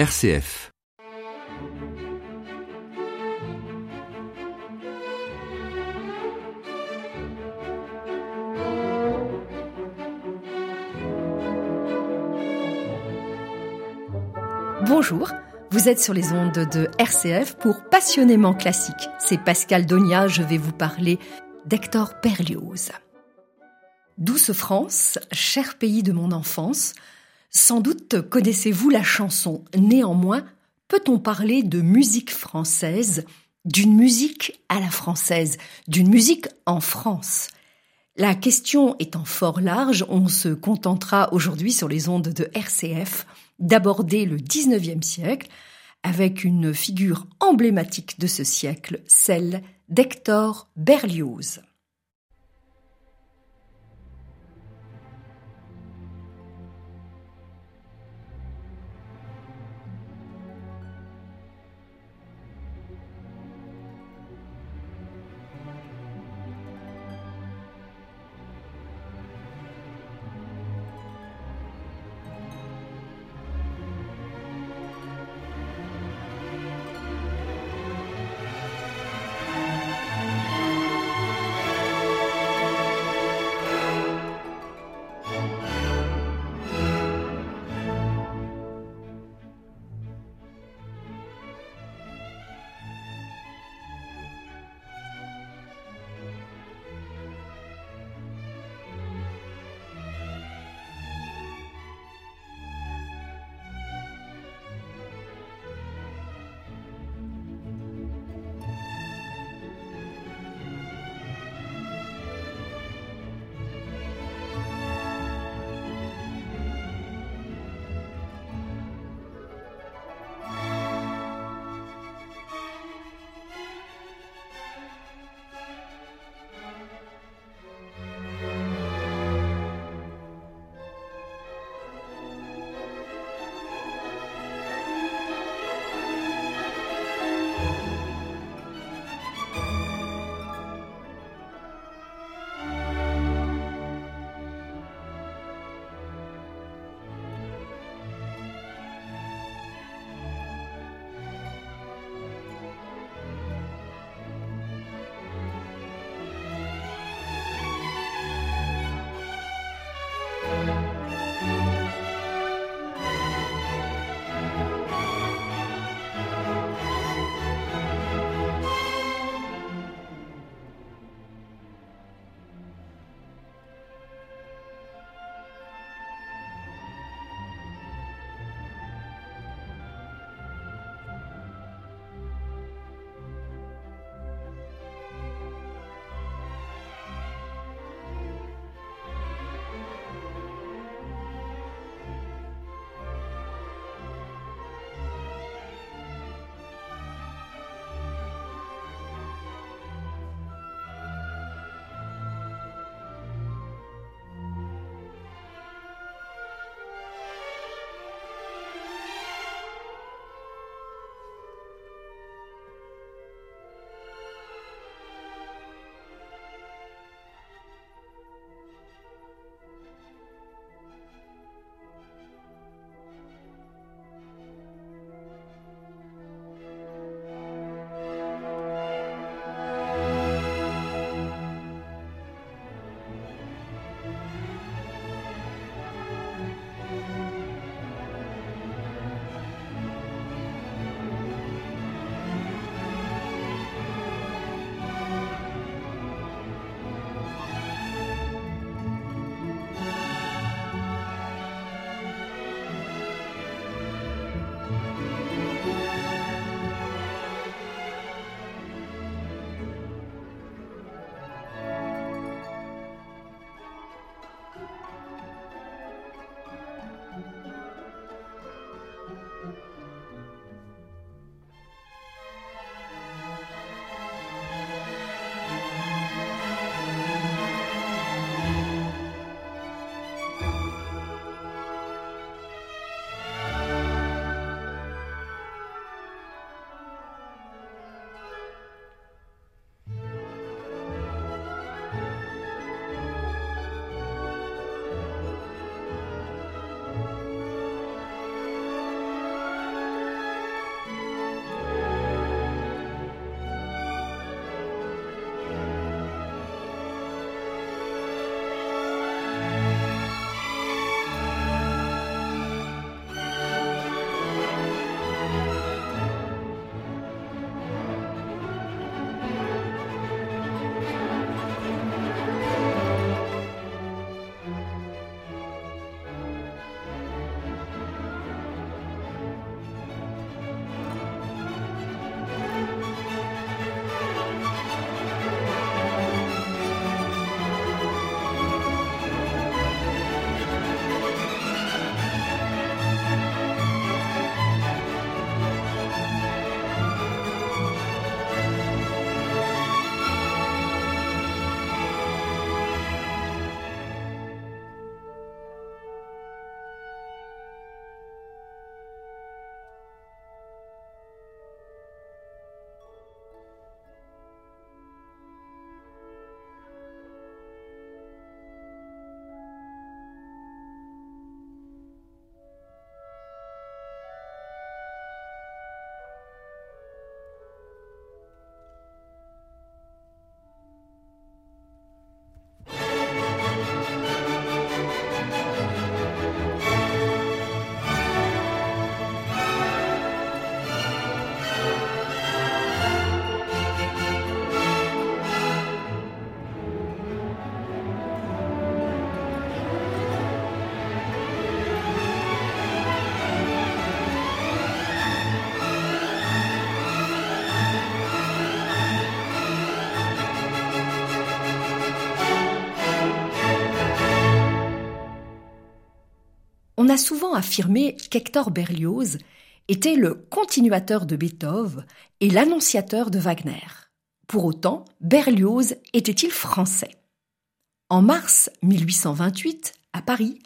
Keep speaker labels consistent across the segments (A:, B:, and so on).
A: RCF.
B: Bonjour, vous êtes sur les ondes de RCF pour Passionnément Classique. C'est Pascal Donia, je vais vous parler d'Hector Berlioz. Douce France, cher pays de mon enfance, sans doute connaissez-vous la chanson. Néanmoins, peut-on parler de musique française, d'une musique à la française, d'une musique en France? La question étant fort large, on se contentera aujourd'hui sur les ondes de RCF d'aborder le 19e siècle avec une figure emblématique de ce siècle, celle d'Hector Berlioz. A souvent affirmé qu'Hector Berlioz était le continuateur de Beethoven et l'annonciateur de Wagner. Pour autant, Berlioz était-il français? En mars 1828, à Paris,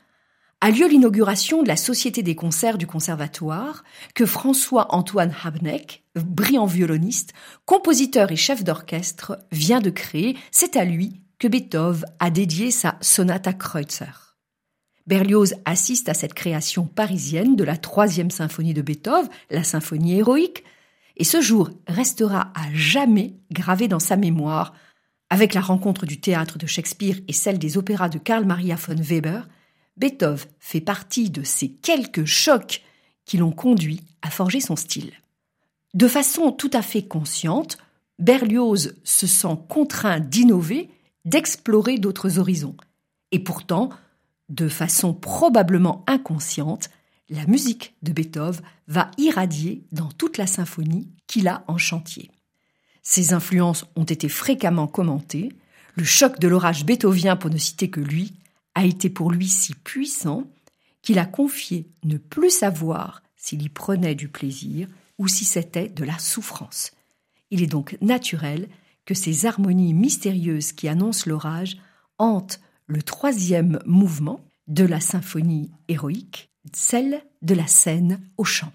B: a lieu l'inauguration de la Société des concerts du Conservatoire que François-Antoine Habneck, brillant violoniste, compositeur et chef d'orchestre, vient de créer. C'est à lui que Beethoven a dédié sa Sonata Kreutzer. Berlioz assiste à cette création parisienne de la troisième symphonie de Beethoven, la symphonie héroïque, et ce jour restera à jamais gravé dans sa mémoire, avec la rencontre du théâtre de Shakespeare et celle des opéras de Karl Maria von Weber, Beethoven fait partie de ces quelques chocs qui l'ont conduit à forger son style. De façon tout à fait consciente, Berlioz se sent contraint d'innover, d'explorer d'autres horizons. Et pourtant, de façon probablement inconsciente, la musique de Beethoven va irradier dans toute la symphonie qu'il a en chantier. Ses influences ont été fréquemment commentées. Le choc de l'orage beethovien, pour ne citer que lui, a été pour lui si puissant qu'il a confié ne plus savoir s'il y prenait du plaisir ou si c'était de la souffrance. Il est donc naturel que ces harmonies mystérieuses qui annoncent l'orage hantent le troisième mouvement de la symphonie héroïque, celle de la scène au chant.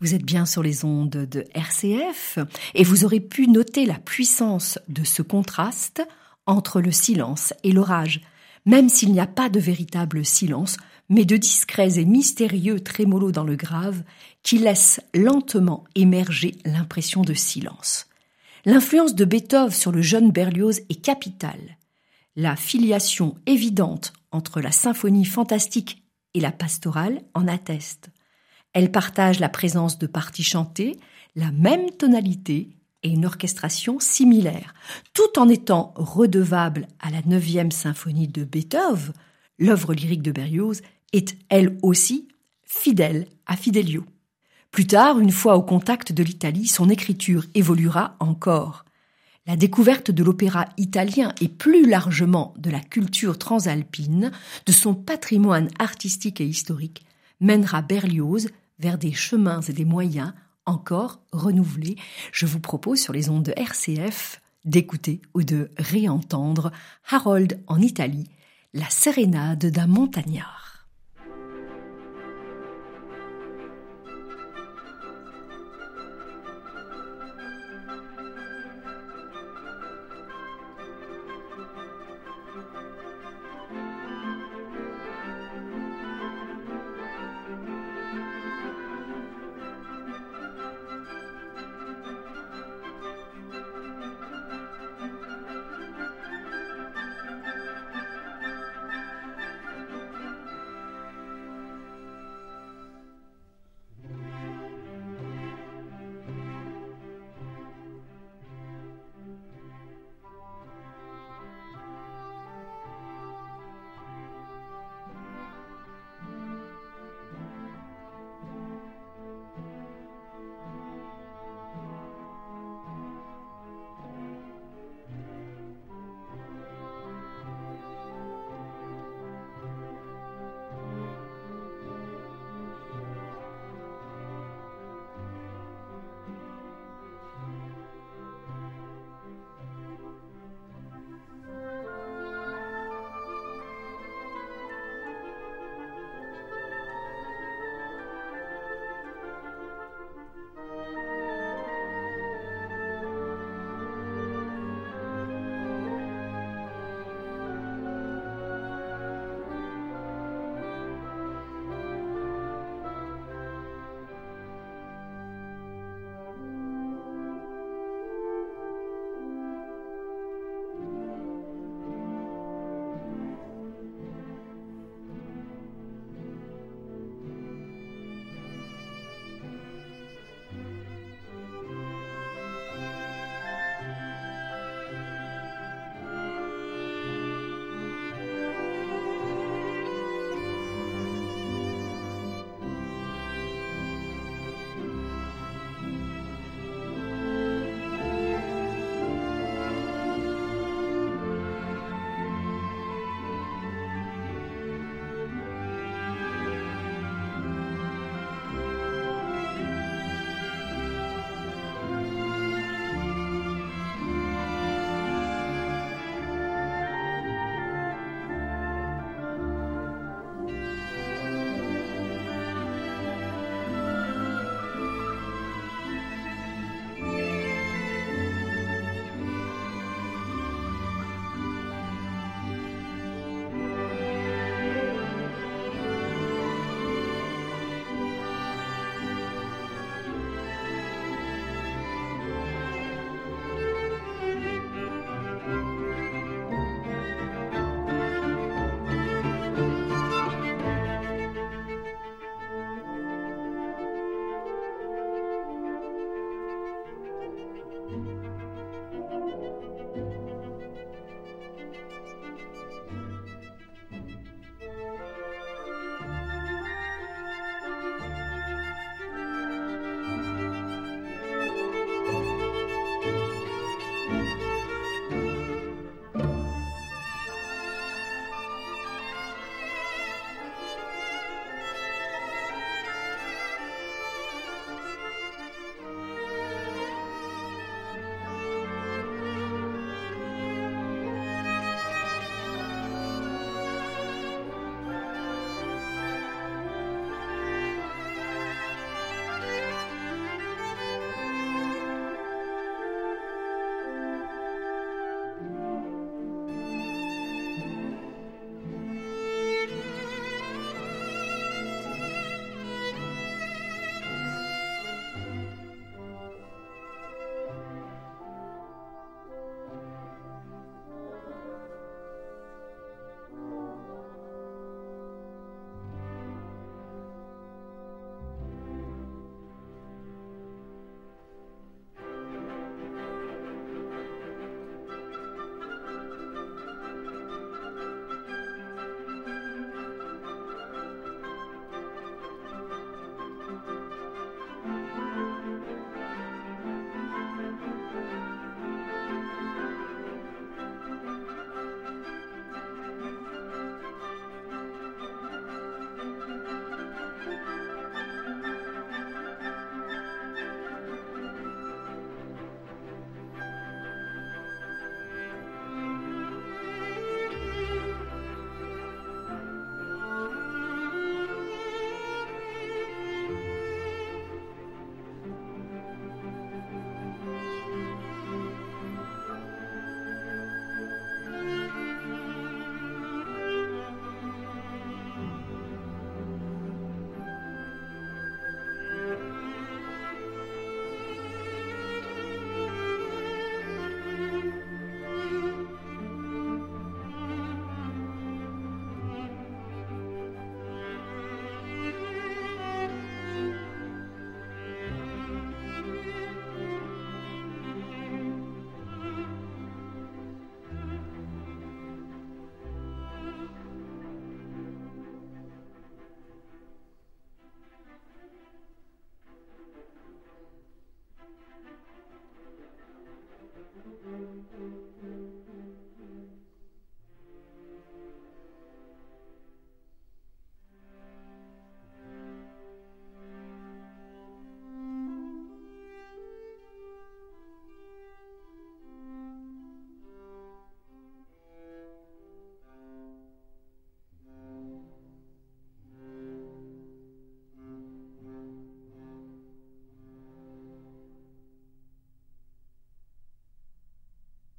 B: Vous êtes bien sur les ondes de RCF et vous aurez pu noter la puissance de ce contraste entre le silence et l'orage, même s'il n'y a pas de véritable silence, mais de discrets et mystérieux trémolos dans le grave qui laissent lentement émerger l'impression de silence. L'influence de Beethoven sur le jeune Berlioz est capitale. La filiation évidente entre la symphonie fantastique et la pastorale en atteste. Elle partage la présence de parties chantées, la même tonalité et une orchestration similaire, tout en étant redevable à la neuvième symphonie de Beethoven. L'œuvre lyrique de Berlioz est elle aussi fidèle à Fidelio. Plus tard, une fois au contact de l'Italie, son écriture évoluera encore. La découverte de l'opéra italien et plus largement de la culture transalpine, de son patrimoine artistique et historique, mènera Berlioz vers des chemins et des moyens encore renouvelés. Je vous propose sur les ondes de RCF d'écouter ou de réentendre Harold en Italie, la sérénade d'un montagnard.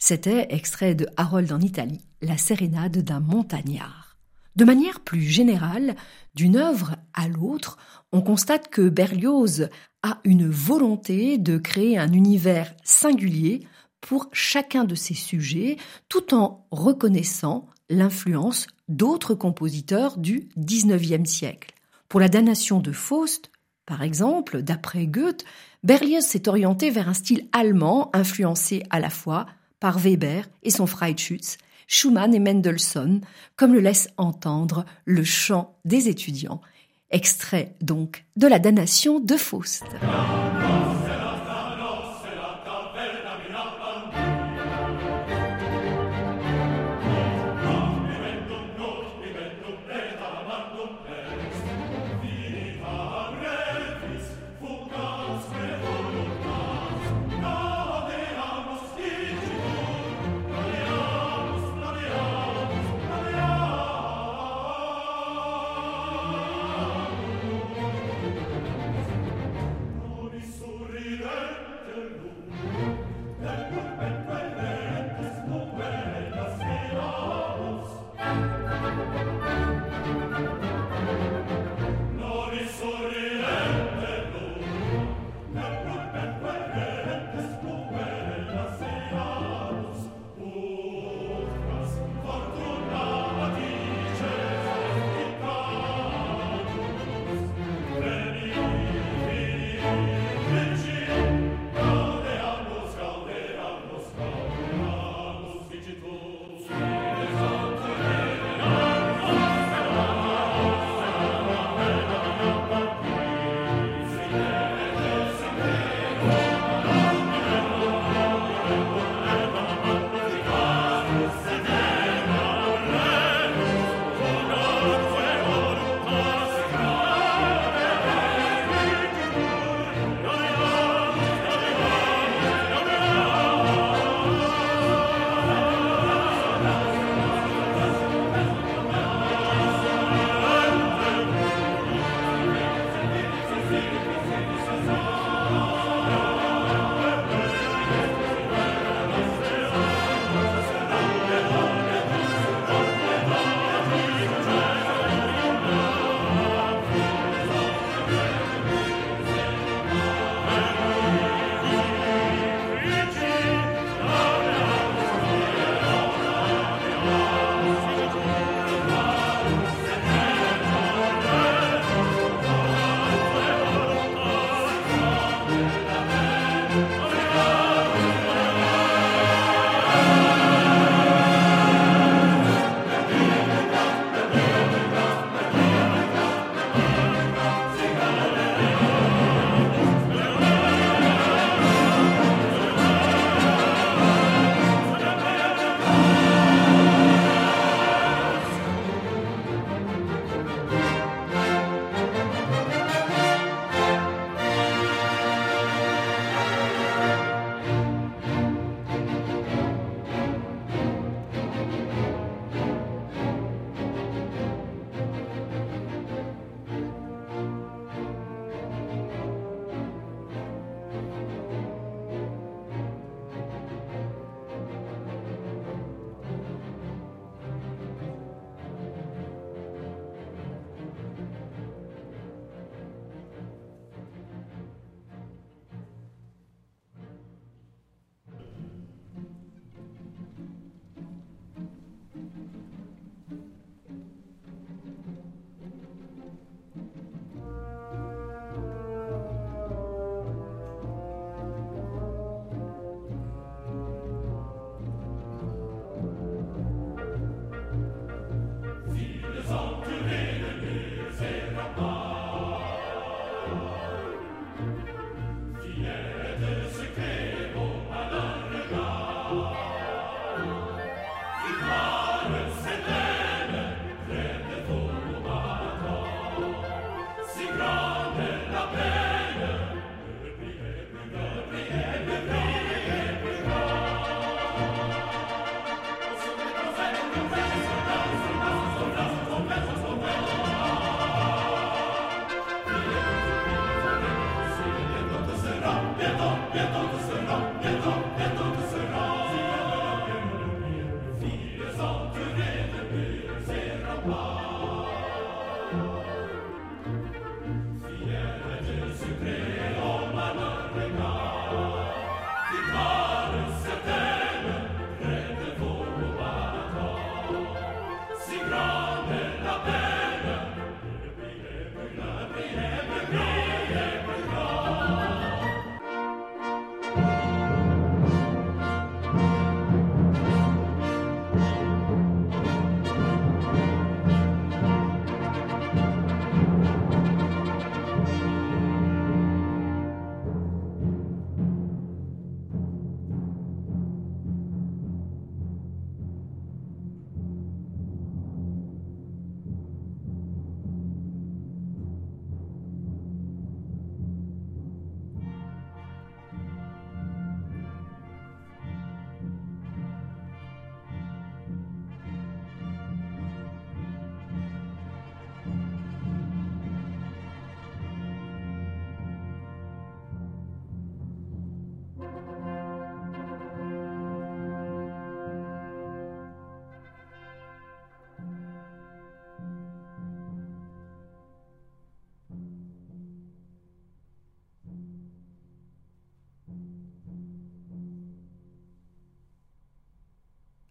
B: C'était extrait de Harold en Italie, la sérénade d'un montagnard. De manière plus générale, d'une œuvre à l'autre, on constate que Berlioz a une volonté de créer un univers singulier pour chacun de ses sujets, tout en reconnaissant l'influence d'autres compositeurs du XIXe siècle. Pour la damnation de Faust, par exemple, d'après Goethe, Berlioz s'est orienté vers un style allemand influencé à la fois par Weber et son Freischütz, Schumann et Mendelssohn, comme le laisse entendre le chant des étudiants, extrait donc de la damnation de Faust.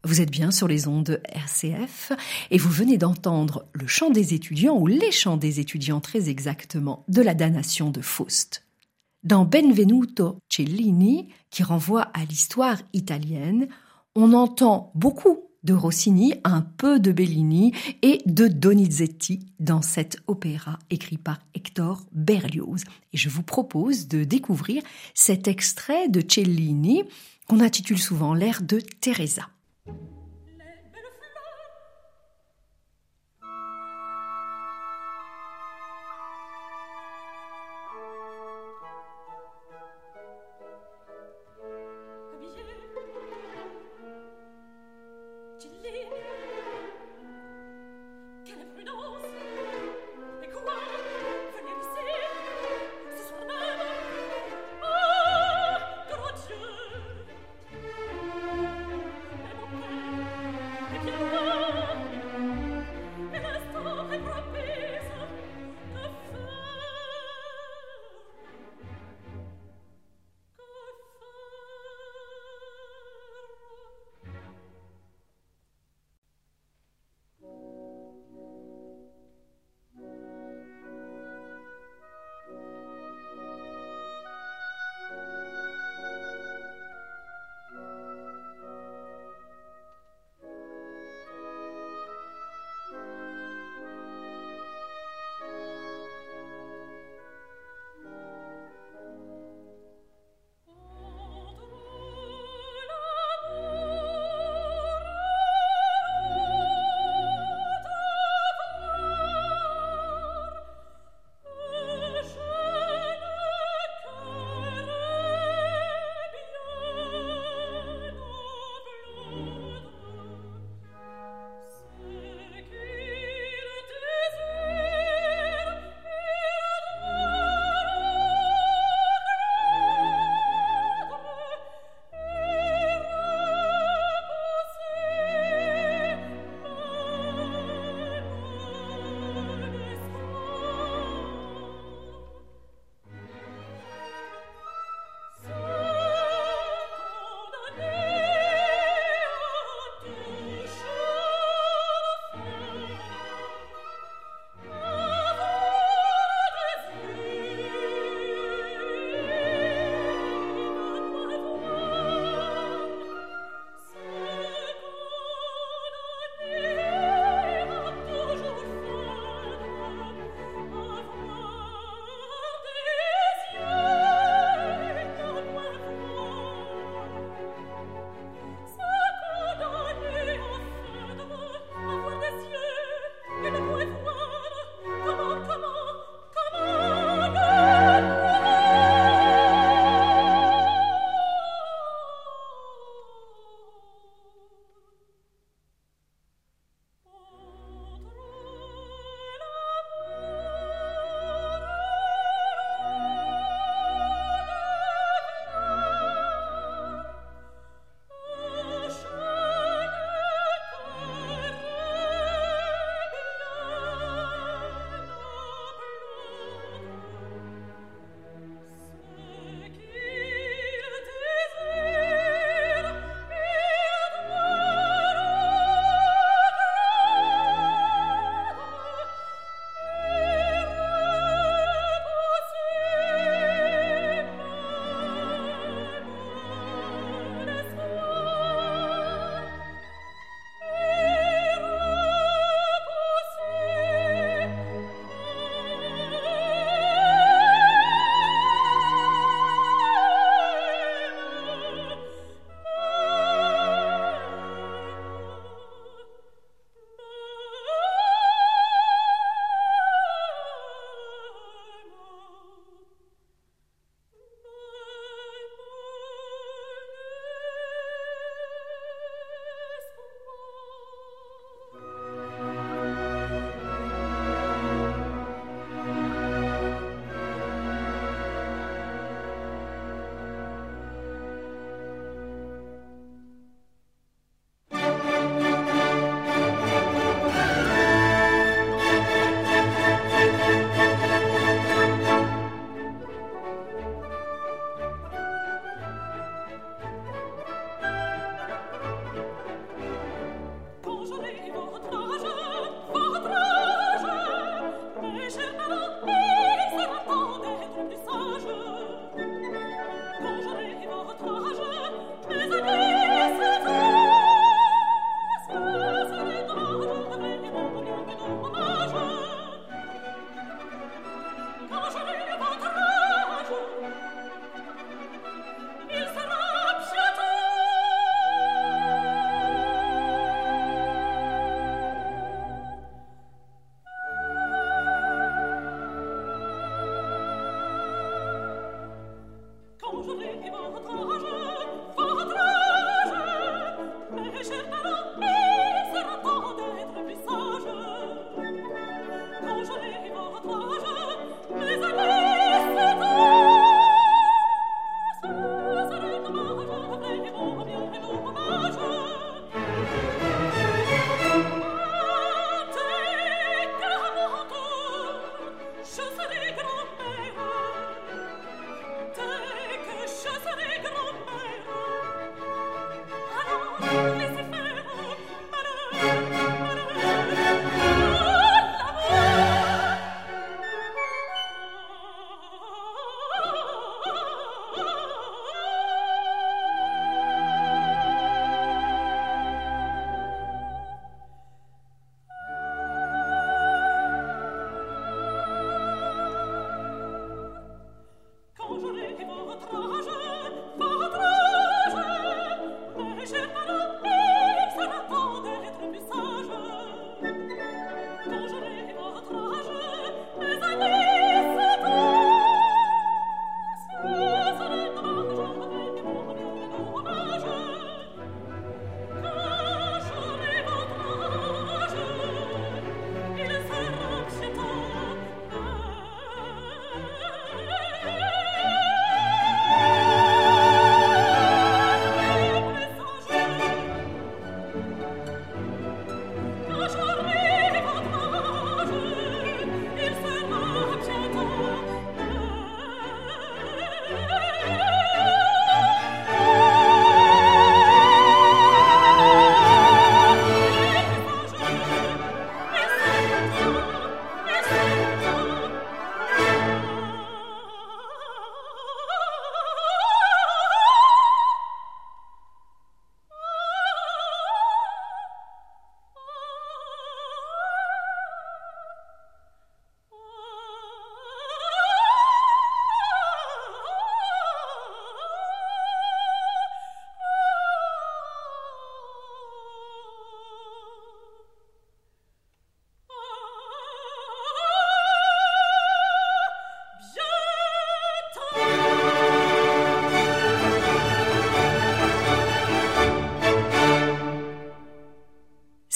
B: Vous êtes bien sur les ondes RCF et vous venez d'entendre le chant des étudiants ou les chants des étudiants très exactement de la damnation de Faust. Dans Benvenuto Cellini, qui renvoie à l'histoire italienne, on entend beaucoup de Rossini, un peu de Bellini et de Donizetti dans cet opéra écrit par Hector Berlioz. Et je vous propose de découvrir cet extrait de Cellini qu'on intitule souvent l'air de Teresa. Thank you.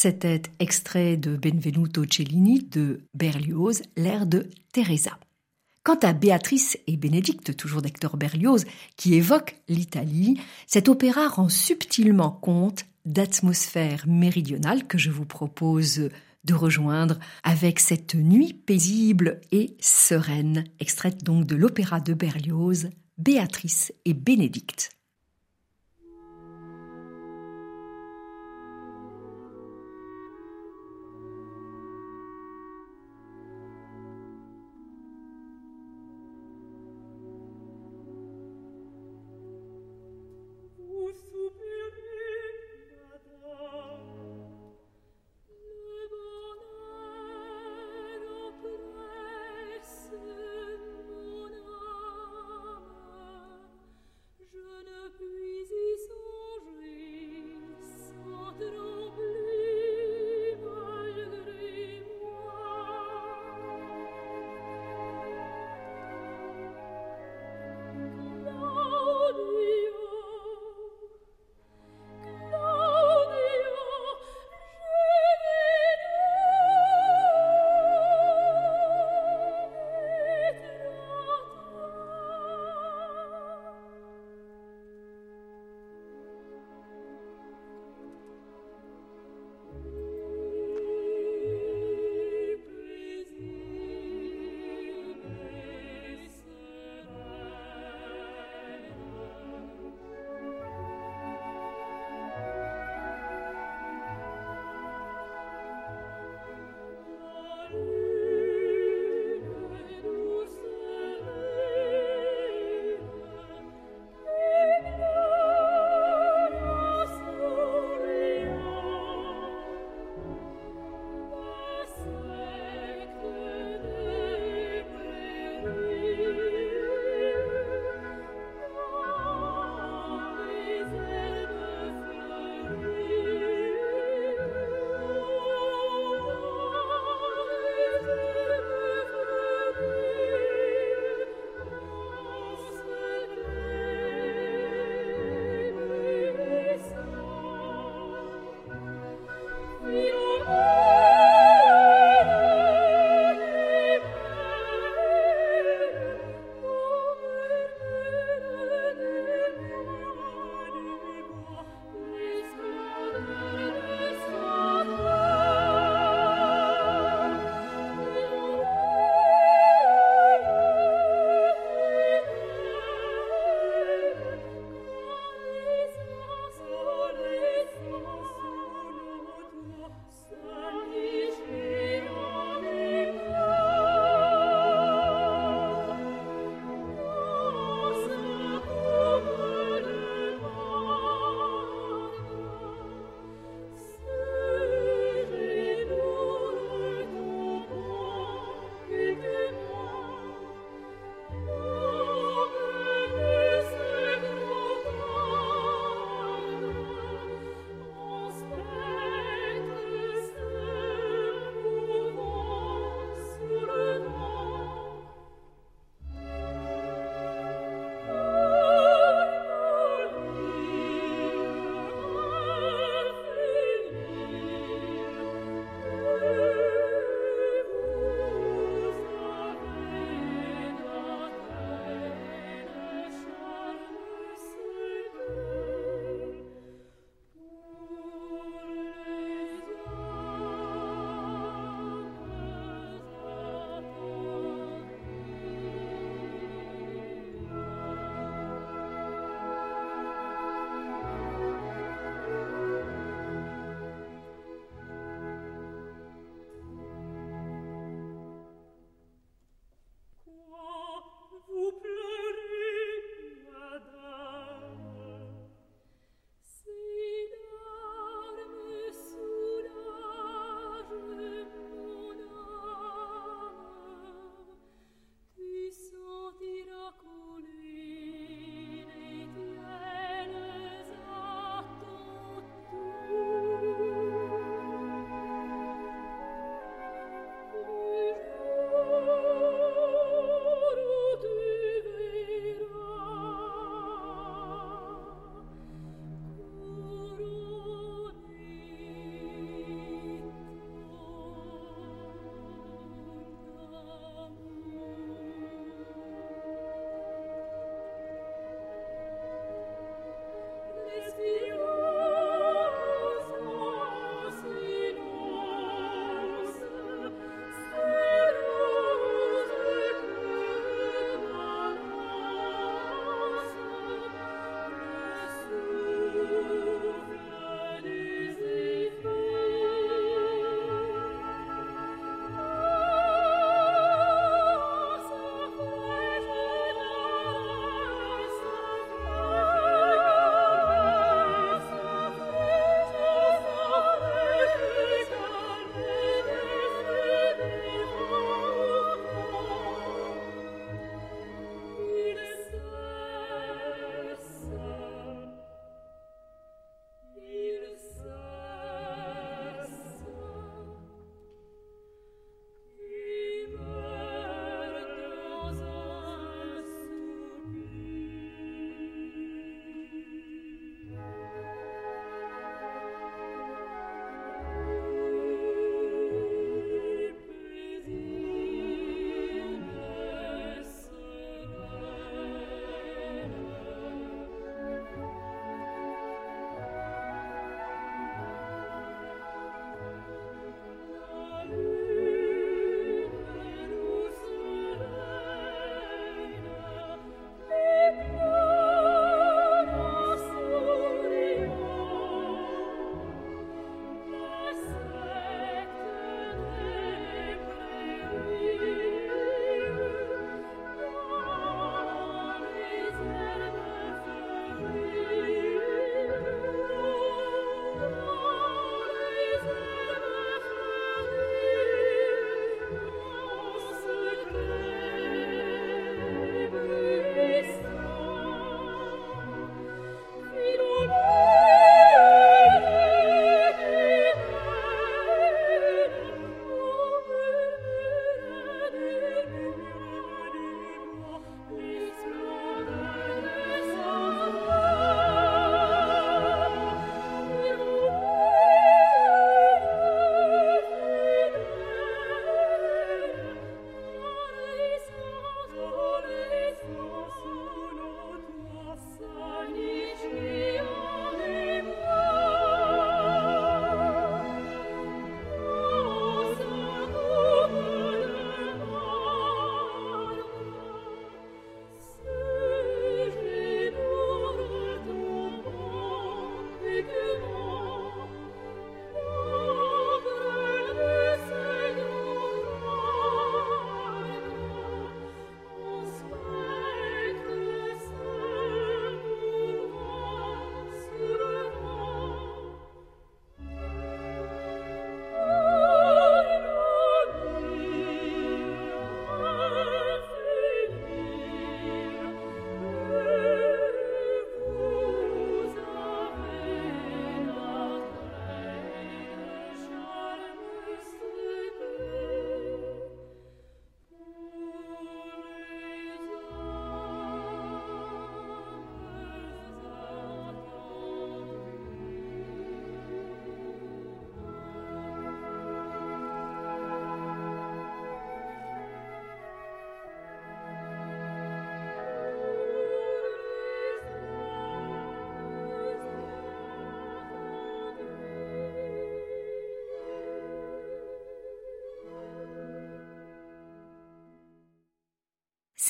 B: C'était extrait de Benvenuto Cellini de Berlioz, l'air de Teresa. Quant à Béatrice et Bénédicte, toujours d'Hector Berlioz, qui évoquent l'Italie, cet opéra rend subtilement compte d'atmosphère méridionale que je vous propose de rejoindre avec cette nuit paisible et sereine, extraite donc de l'opéra de Berlioz, Béatrice et Bénédicte.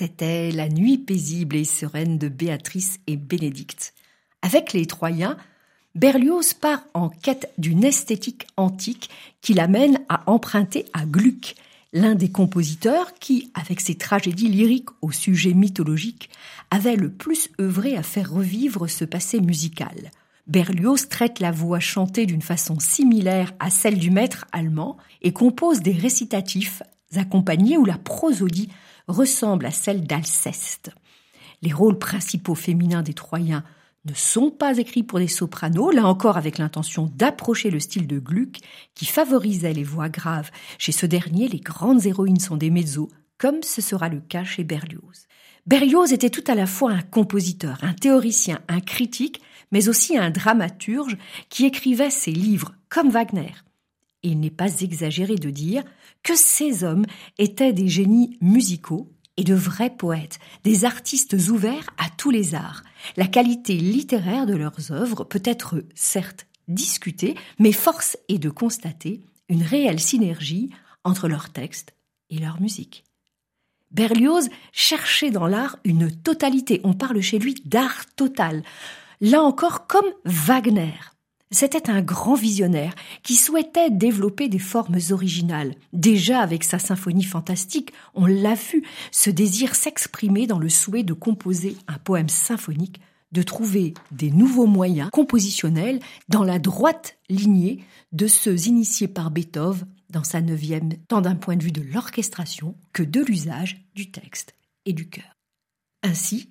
B: C'était la nuit paisible et sereine de Béatrice et Bénédicte. Avec les Troyens, Berlioz part en quête d'une esthétique antique qui l'amène à emprunter à Gluck, l'un des compositeurs qui, avec ses tragédies lyriques au sujet mythologique, avait le plus œuvré à faire revivre ce passé musical. Berlioz traite la voix chantée d'une façon similaire à celle du maître allemand et compose des récitatifs accompagnés où la prosodie ressemble à celle d'Alceste. Les rôles principaux féminins des Troyens ne sont pas écrits pour des sopranos, là encore avec l'intention d'approcher le style de Gluck qui favorisait les voix graves. Chez ce dernier, les grandes héroïnes sont des mezzos, comme ce sera le cas chez Berlioz. Berlioz était tout à la fois un compositeur, un théoricien, un critique, mais aussi un dramaturge qui écrivait ses livres comme Wagner. il n'est pas exagéré de dire que ces hommes étaient des génies musicaux et de vrais poètes, des artistes ouverts à tous les arts. La qualité littéraire de leurs œuvres peut être certes discutée, mais force est de constater une réelle synergie entre leurs textes et leur musique. Berlioz cherchait dans l'art une totalité, on parle chez lui d'art total, là encore comme Wagner. C'était un grand visionnaire qui souhaitait développer des formes originales. Déjà avec sa symphonie fantastique, on l'a vu, ce désir s'exprimer dans le souhait de composer un poème symphonique, de trouver des nouveaux moyens compositionnels dans la droite lignée de ceux initiés par Beethoven dans sa neuvième, tant d'un point de vue de l'orchestration que de l'usage du texte et du chœur. Ainsi,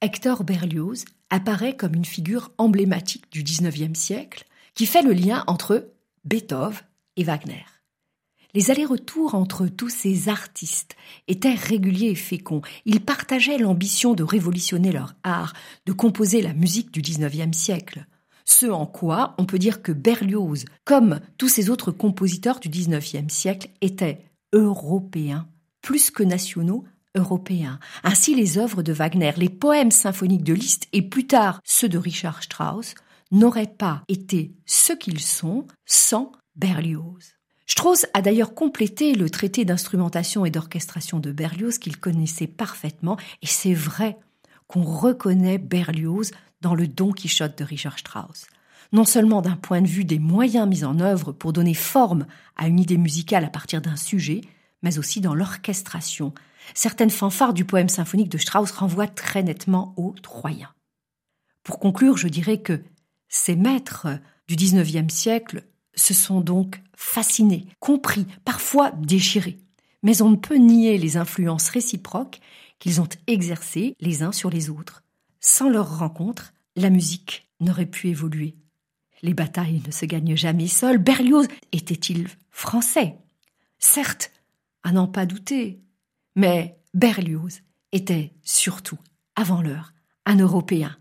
B: Hector Berlioz apparaît comme une figure emblématique du XIXe siècle qui fait le lien entre Beethoven et Wagner. Les allers-retours entre tous ces artistes étaient réguliers et féconds. Ils partageaient l'ambition de révolutionner leur art, de composer la musique du XIXe siècle. Ce en quoi on peut dire que Berlioz, comme tous ces autres compositeurs du XIXe siècle, étaient européens, plus que nationaux, européen. Ainsi, les œuvres de Wagner, les poèmes symphoniques de Liszt et plus tard ceux de Richard Strauss n'auraient pas été ce qu'ils sont sans Berlioz. Strauss a d'ailleurs complété le traité d'instrumentation et d'orchestration de Berlioz qu'il connaissait parfaitement, et c'est vrai qu'on reconnaît Berlioz dans le Don Quichotte de Richard Strauss. Non seulement d'un point de vue des moyens mis en œuvre pour donner forme à une idée musicale à partir d'un sujet, mais aussi dans l'orchestration, certaines fanfares du poème symphonique de Strauss renvoient très nettement aux Troyens. Pour conclure, je dirais que ces maîtres du XIXe siècle se sont donc fascinés, compris, parfois déchirés. Mais on ne peut nier les influences réciproques qu'ils ont exercées les uns sur les autres. Sans leur rencontre, la musique n'aurait pu évoluer. Les batailles ne se gagnent jamais seules. Berlioz était-il français? Certes, à n'en pas douter, mais Berlioz était surtout, avant l'heure, un Européen.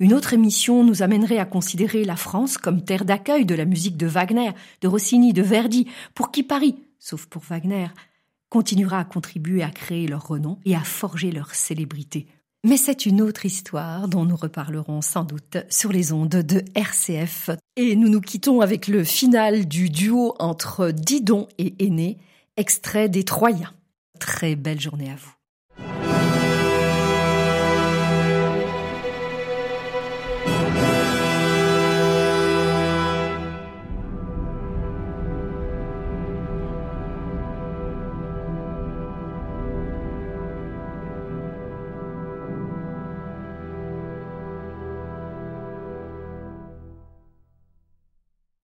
B: Une autre émission nous amènerait à considérer la France comme terre d'accueil de la musique de Wagner, de Rossini, de Verdi, pour qui Paris, sauf pour Wagner, continuera à contribuer à créer leur renom et à forger leur célébrité. Mais c'est une autre histoire dont nous reparlerons sans doute sur les ondes de RCF. Et nous nous quittons avec le final du duo entre Didon et Aîné, extrait des Troyens. Très belle journée à vous.